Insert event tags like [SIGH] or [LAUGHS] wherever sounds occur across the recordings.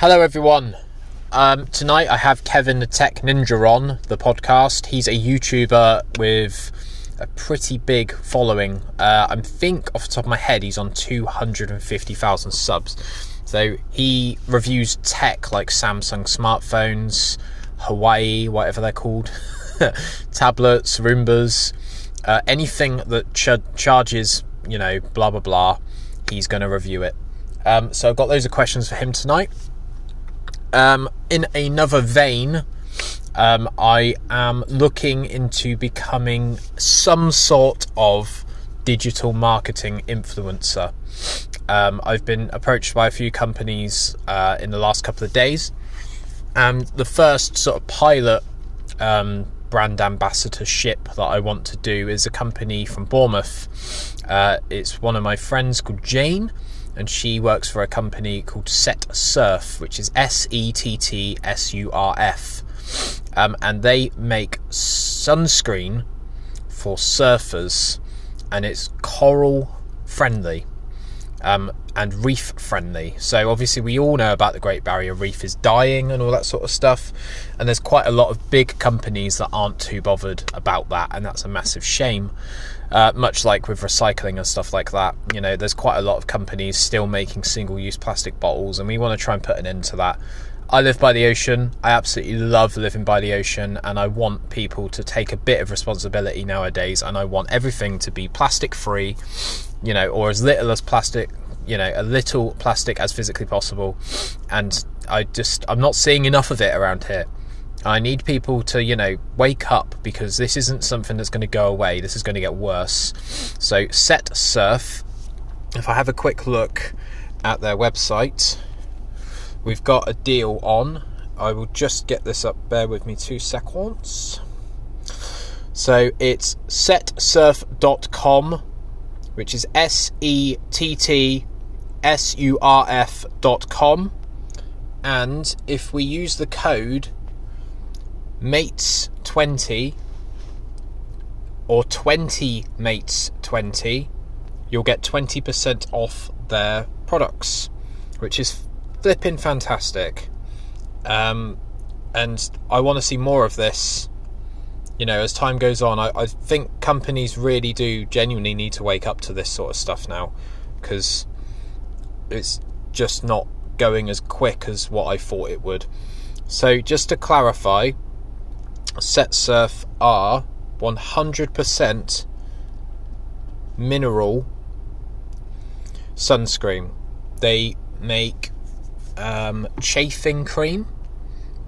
Hello, everyone. Um, tonight I have Kevin the Tech Ninja on the podcast. He's a YouTuber with a pretty big following. Uh, I think off the top of my head, he's on 250,000 subs. So he reviews tech like Samsung smartphones, Hawaii, whatever they're called, [LAUGHS] tablets, Roombas, uh, anything that ch- charges, you know, blah blah blah. He's going to review it. Um, so I've got loads of questions for him tonight. Um, in another vein, um, I am looking into becoming some sort of digital marketing influencer. Um, I've been approached by a few companies uh, in the last couple of days, and the first sort of pilot um, brand ambassadorship that I want to do is a company from Bournemouth. Uh, it's one of my friends called Jane, and she works for a company called Sett Surf, which is S E T T S U R F. Um, and they make sunscreen for surfers, and it's coral friendly um, and reef friendly. So obviously we all know about the Great Barrier Reef is dying and all that sort of stuff, and there's quite a lot of big companies that aren't too bothered about that, and that's a massive shame. Uh, much like with recycling and stuff like that, you know, there's quite a lot of companies still making single-use plastic bottles, and we want to try and put an end to that. I live by the ocean. I absolutely love living by the ocean, and I want people to take a bit of responsibility nowadays. And I want everything to be plastic free, you know, or as little as plastic, you know, a little plastic as physically possible. And I just, I'm not seeing enough of it around here. I need people to, you know, wake up because this isn't something that's going to go away. This is going to get worse. So, Sett Surf, if I have a quick look at their website, we've got a deal on. I will just get this up. Bear with me two seconds. So it's settsurf.com, which is S E T T S U R F dot com. And if we use the code MATES20 or 20 MATES20, you'll get 20% off their products, which is flipping fantastic. Um, and I want to see more of this. You know, as time goes on, I, I think companies really do genuinely need to wake up to this sort of stuff now because it's just not going as quick as what I thought it would. So, just to clarify, Sett Surf are 100% mineral sunscreen. They make um, chafing cream,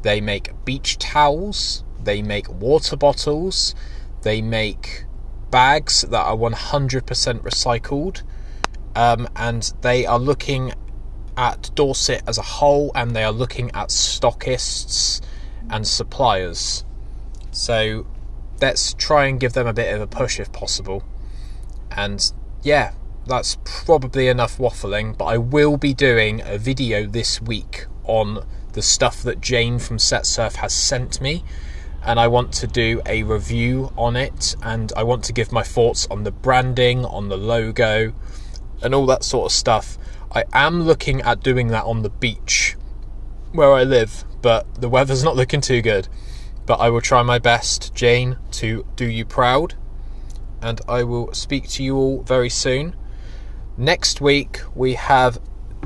they make beach towels, they make water bottles, they make bags that are 100% recycled, um, and they are looking at Dorset as a whole and they are looking at stockists and suppliers. So let's try and give them a bit of a push if possible. And yeah, that's probably enough waffling, but I will be doing a video this week on the stuff that Jane from Sett Surf has sent me. And I want to do a review on it, and I want to give my thoughts on the branding, on the logo, and all that sort of stuff. I am looking at doing that on the beach where I live, but the weather's not looking too good. But I will try my best, Jane, to do you proud. And I will speak to you all very soon. Next week, we have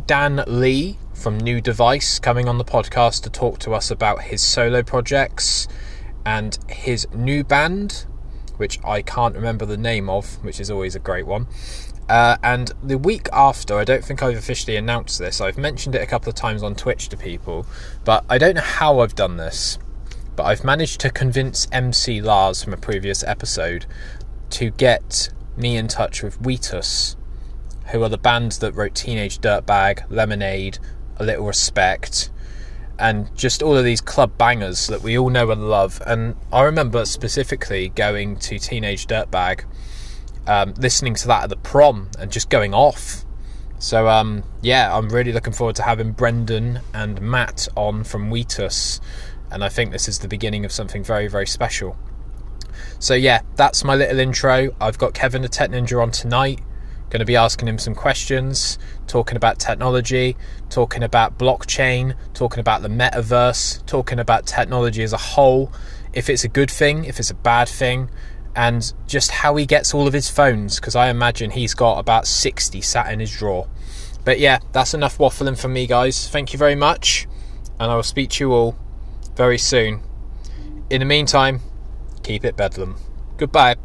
Dan Lee from New Device coming on the podcast to talk to us about his solo projects and his new band, which I can't remember the name of, which is always a great one. Uh, and the week after, I don't think I've officially announced this. I've mentioned it a couple of times on Twitch to people, but I don't know how I've done this. But I've managed to convince MC Lars from a previous episode to get me in touch with Wheatus, who are the band that wrote Teenage Dirtbag, Lemonade, A Little Respect, and just all of these club bangers that we all know and love. And I remember specifically going to Teenage Dirtbag, um, listening to that at the prom, and just going off. So um, yeah, I'm really looking forward to having Brendan and Matt on from Wheatus, and I think this is the beginning of something very very special. So yeah, that's my little intro. I've got Kevin the Tech Ninja on tonight Going to be asking him some questions, talking about technology, talking about blockchain, talking about the metaverse, talking about technology as a whole, if it's a good thing, if it's a bad thing, and just how he gets all of his phones, because I imagine he's got about 60 sat in his drawer. But yeah, that's enough waffling from me, guys. Thank you very much, and I will speak to you all very soon. In the meantime, keep it bedlam. Goodbye.